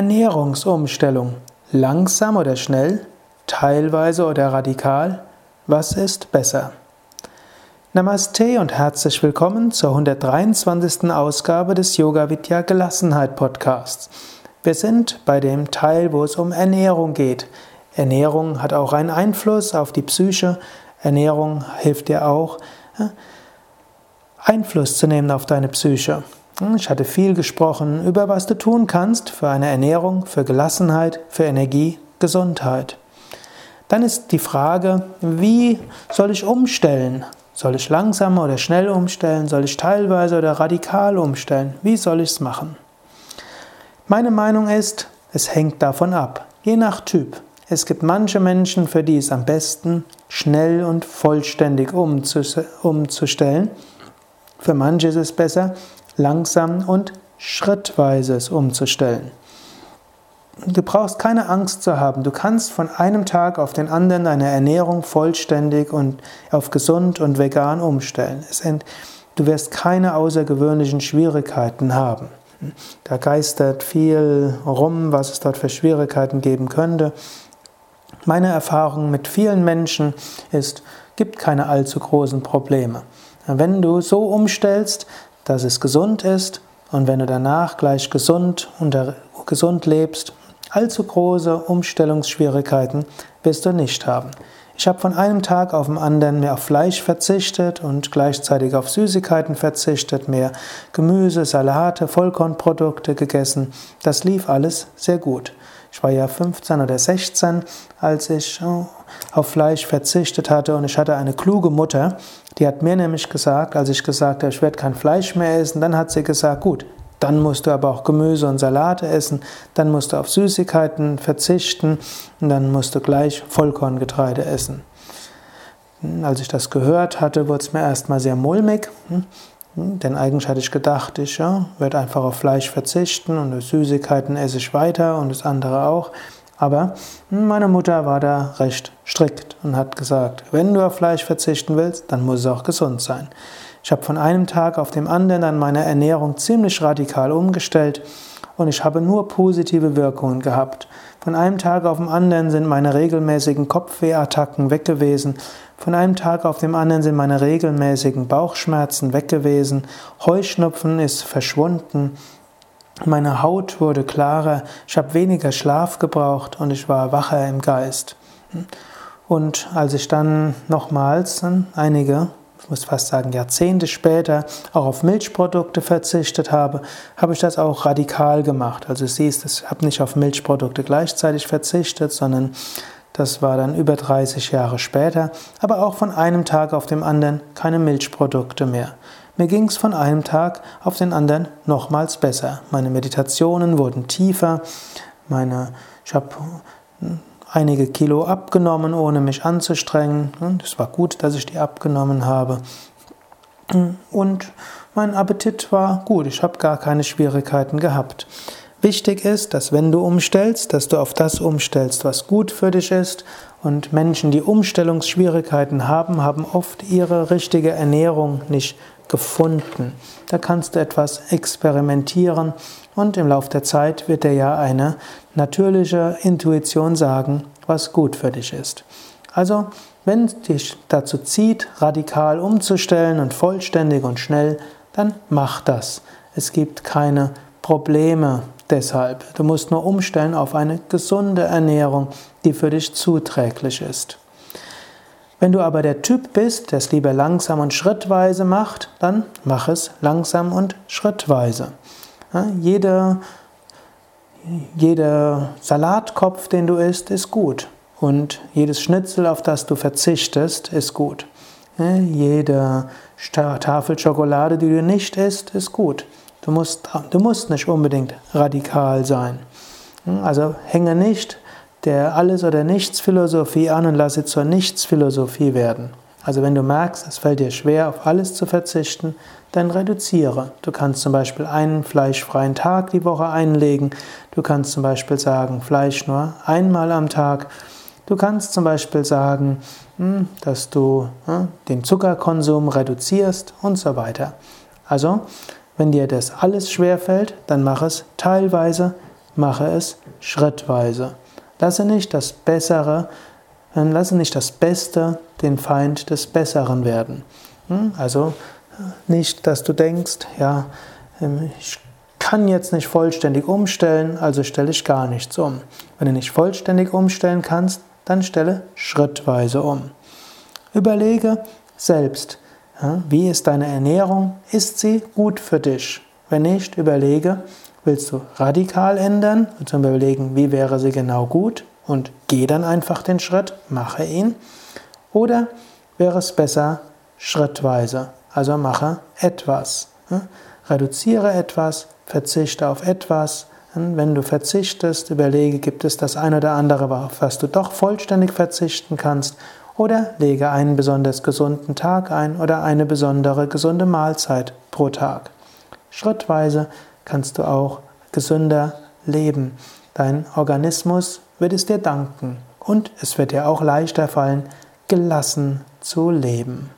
Ernährungsumstellung. Langsam oder schnell? Teilweise oder radikal? Was ist besser? Namaste und herzlich willkommen zur 123. Ausgabe des Yoga Vidya Gelassenheit Podcasts. Wir sind bei dem Teil, wo es um Ernährung geht. Ernährung hat auch einen Einfluss auf die Psyche. Ernährung hilft dir auch, Einfluss zu nehmen auf deine Psyche. Ich hatte viel gesprochen über was du tun kannst für eine Ernährung, für Gelassenheit, für Energie, Gesundheit. Dann ist die Frage, wie soll ich umstellen? Soll ich langsam oder schnell umstellen? Soll ich teilweise oder radikal umstellen? Wie soll ich es machen? Meine Meinung ist, es hängt davon ab, je nach Typ. Es gibt manche Menschen, für die es am besten schnell und vollständig umzustellen. Für manche ist es besser, langsam und schrittweise es umzustellen. Du brauchst keine Angst zu haben. Du kannst von einem Tag auf den anderen deine Ernährung vollständig und auf gesund und vegan umstellen. Du wirst keine außergewöhnlichen Schwierigkeiten haben. Da geistert viel rum, was es dort für Schwierigkeiten geben könnte. Meine Erfahrung mit vielen Menschen ist, gibt keine allzu großen Probleme. Wenn du so umstellst, dass es gesund ist und wenn du danach gleich gesund, unter, gesund lebst, allzu große Umstellungsschwierigkeiten wirst du nicht haben. Ich habe von einem Tag auf den anderen mehr auf Fleisch verzichtet und gleichzeitig auf Süßigkeiten verzichtet, mehr Gemüse, Salate, Vollkornprodukte gegessen. Das lief alles sehr gut. Ich war ja 15 oder 16, als ich oh, auf Fleisch verzichtet hatte und ich hatte eine kluge Mutter, die hat mir nämlich gesagt, als ich gesagt habe, ich werde kein Fleisch mehr essen, dann hat sie gesagt, gut, dann musst du aber auch Gemüse und Salate essen, dann musst du auf Süßigkeiten verzichten und dann musst du gleich Vollkorngetreide essen. Als ich das gehört hatte, wurde es mir erstmal sehr mulmig. Hm? Denn eigentlich hatte ich gedacht, ich ja, werde einfach auf Fleisch verzichten und Süßigkeiten esse ich weiter und das andere auch. Aber meine Mutter war da recht strikt und hat gesagt, wenn du auf Fleisch verzichten willst, dann muss es auch gesund sein. Ich habe von einem Tag auf dem anderen dann meine Ernährung ziemlich radikal umgestellt und ich habe nur positive Wirkungen gehabt. Von einem Tag auf den anderen sind meine regelmäßigen Kopfwehattacken weg gewesen. Von einem Tag auf den anderen sind meine regelmäßigen Bauchschmerzen weg gewesen. Heuschnupfen ist verschwunden. Meine Haut wurde klarer. Ich habe weniger Schlaf gebraucht und ich war wacher im Geist. Und als ich dann nochmals einige ich muss fast sagen Jahrzehnte später, auch auf Milchprodukte verzichtet habe, habe ich das auch radikal gemacht. Also du siehst, ich habe nicht auf Milchprodukte gleichzeitig verzichtet, sondern das war dann über 30 Jahre später, aber auch von einem Tag auf den anderen keine Milchprodukte mehr. Mir ging es von einem Tag auf den anderen nochmals besser. Meine Meditationen wurden tiefer, meine, ich habe einige Kilo abgenommen, ohne mich anzustrengen. Es war gut, dass ich die abgenommen habe. Und mein Appetit war gut, ich habe gar keine Schwierigkeiten gehabt. Wichtig ist, dass wenn du umstellst, dass du auf das umstellst, was gut für dich ist. Und Menschen, die Umstellungsschwierigkeiten haben, haben oft ihre richtige Ernährung nicht gefunden. Da kannst du etwas experimentieren und im Laufe der Zeit wird dir ja eine natürliche Intuition sagen, was gut für dich ist. Also, wenn es dich dazu zieht, radikal umzustellen und vollständig und schnell, dann mach das. Es gibt keine Probleme deshalb. Du musst nur umstellen auf eine gesunde Ernährung, die für dich zuträglich ist. Wenn du aber der Typ bist, der es lieber langsam und schrittweise macht, dann mach es langsam und schrittweise. Ja, jeder, jeder Salatkopf, den du isst, ist gut. Und jedes Schnitzel, auf das du verzichtest, ist gut. Ja, jede Tafel Schokolade, die du nicht isst, ist gut. Du musst, du musst nicht unbedingt radikal sein. Also hänge nicht der Alles- oder Nichts-Philosophie an und lass sie zur Nichts-Philosophie werden. Also wenn du merkst, es fällt dir schwer, auf alles zu verzichten, dann reduziere. Du kannst zum Beispiel einen fleischfreien Tag die Woche einlegen. Du kannst zum Beispiel sagen, Fleisch nur einmal am Tag. Du kannst zum Beispiel sagen, hm, dass du hm, den Zuckerkonsum reduzierst und so weiter. Also, wenn dir das alles schwer fällt, dann mach es teilweise, mache es schrittweise. Lasse nicht das Bessere, äh, lasse nicht das Beste den Feind des Besseren werden. Hm? Also äh, nicht, dass du denkst, ja, ähm, ich kann jetzt nicht vollständig umstellen, also stelle ich gar nichts um. Wenn du nicht vollständig umstellen kannst, dann stelle schrittweise um. Überlege selbst, wie ist deine Ernährung? Ist sie gut für dich? Wenn nicht, überlege, willst du radikal ändern? Zum Überlegen, wie wäre sie genau gut? Und geh dann einfach den Schritt, mache ihn. Oder wäre es besser schrittweise? Also mache etwas. Reduziere etwas, verzichte auf etwas. Wenn du verzichtest, überlege, gibt es das eine oder andere, auf was du doch vollständig verzichten kannst oder lege einen besonders gesunden Tag ein oder eine besondere gesunde Mahlzeit pro Tag. Schrittweise kannst du auch gesünder leben. Dein Organismus wird es dir danken und es wird dir auch leichter fallen, gelassen zu leben.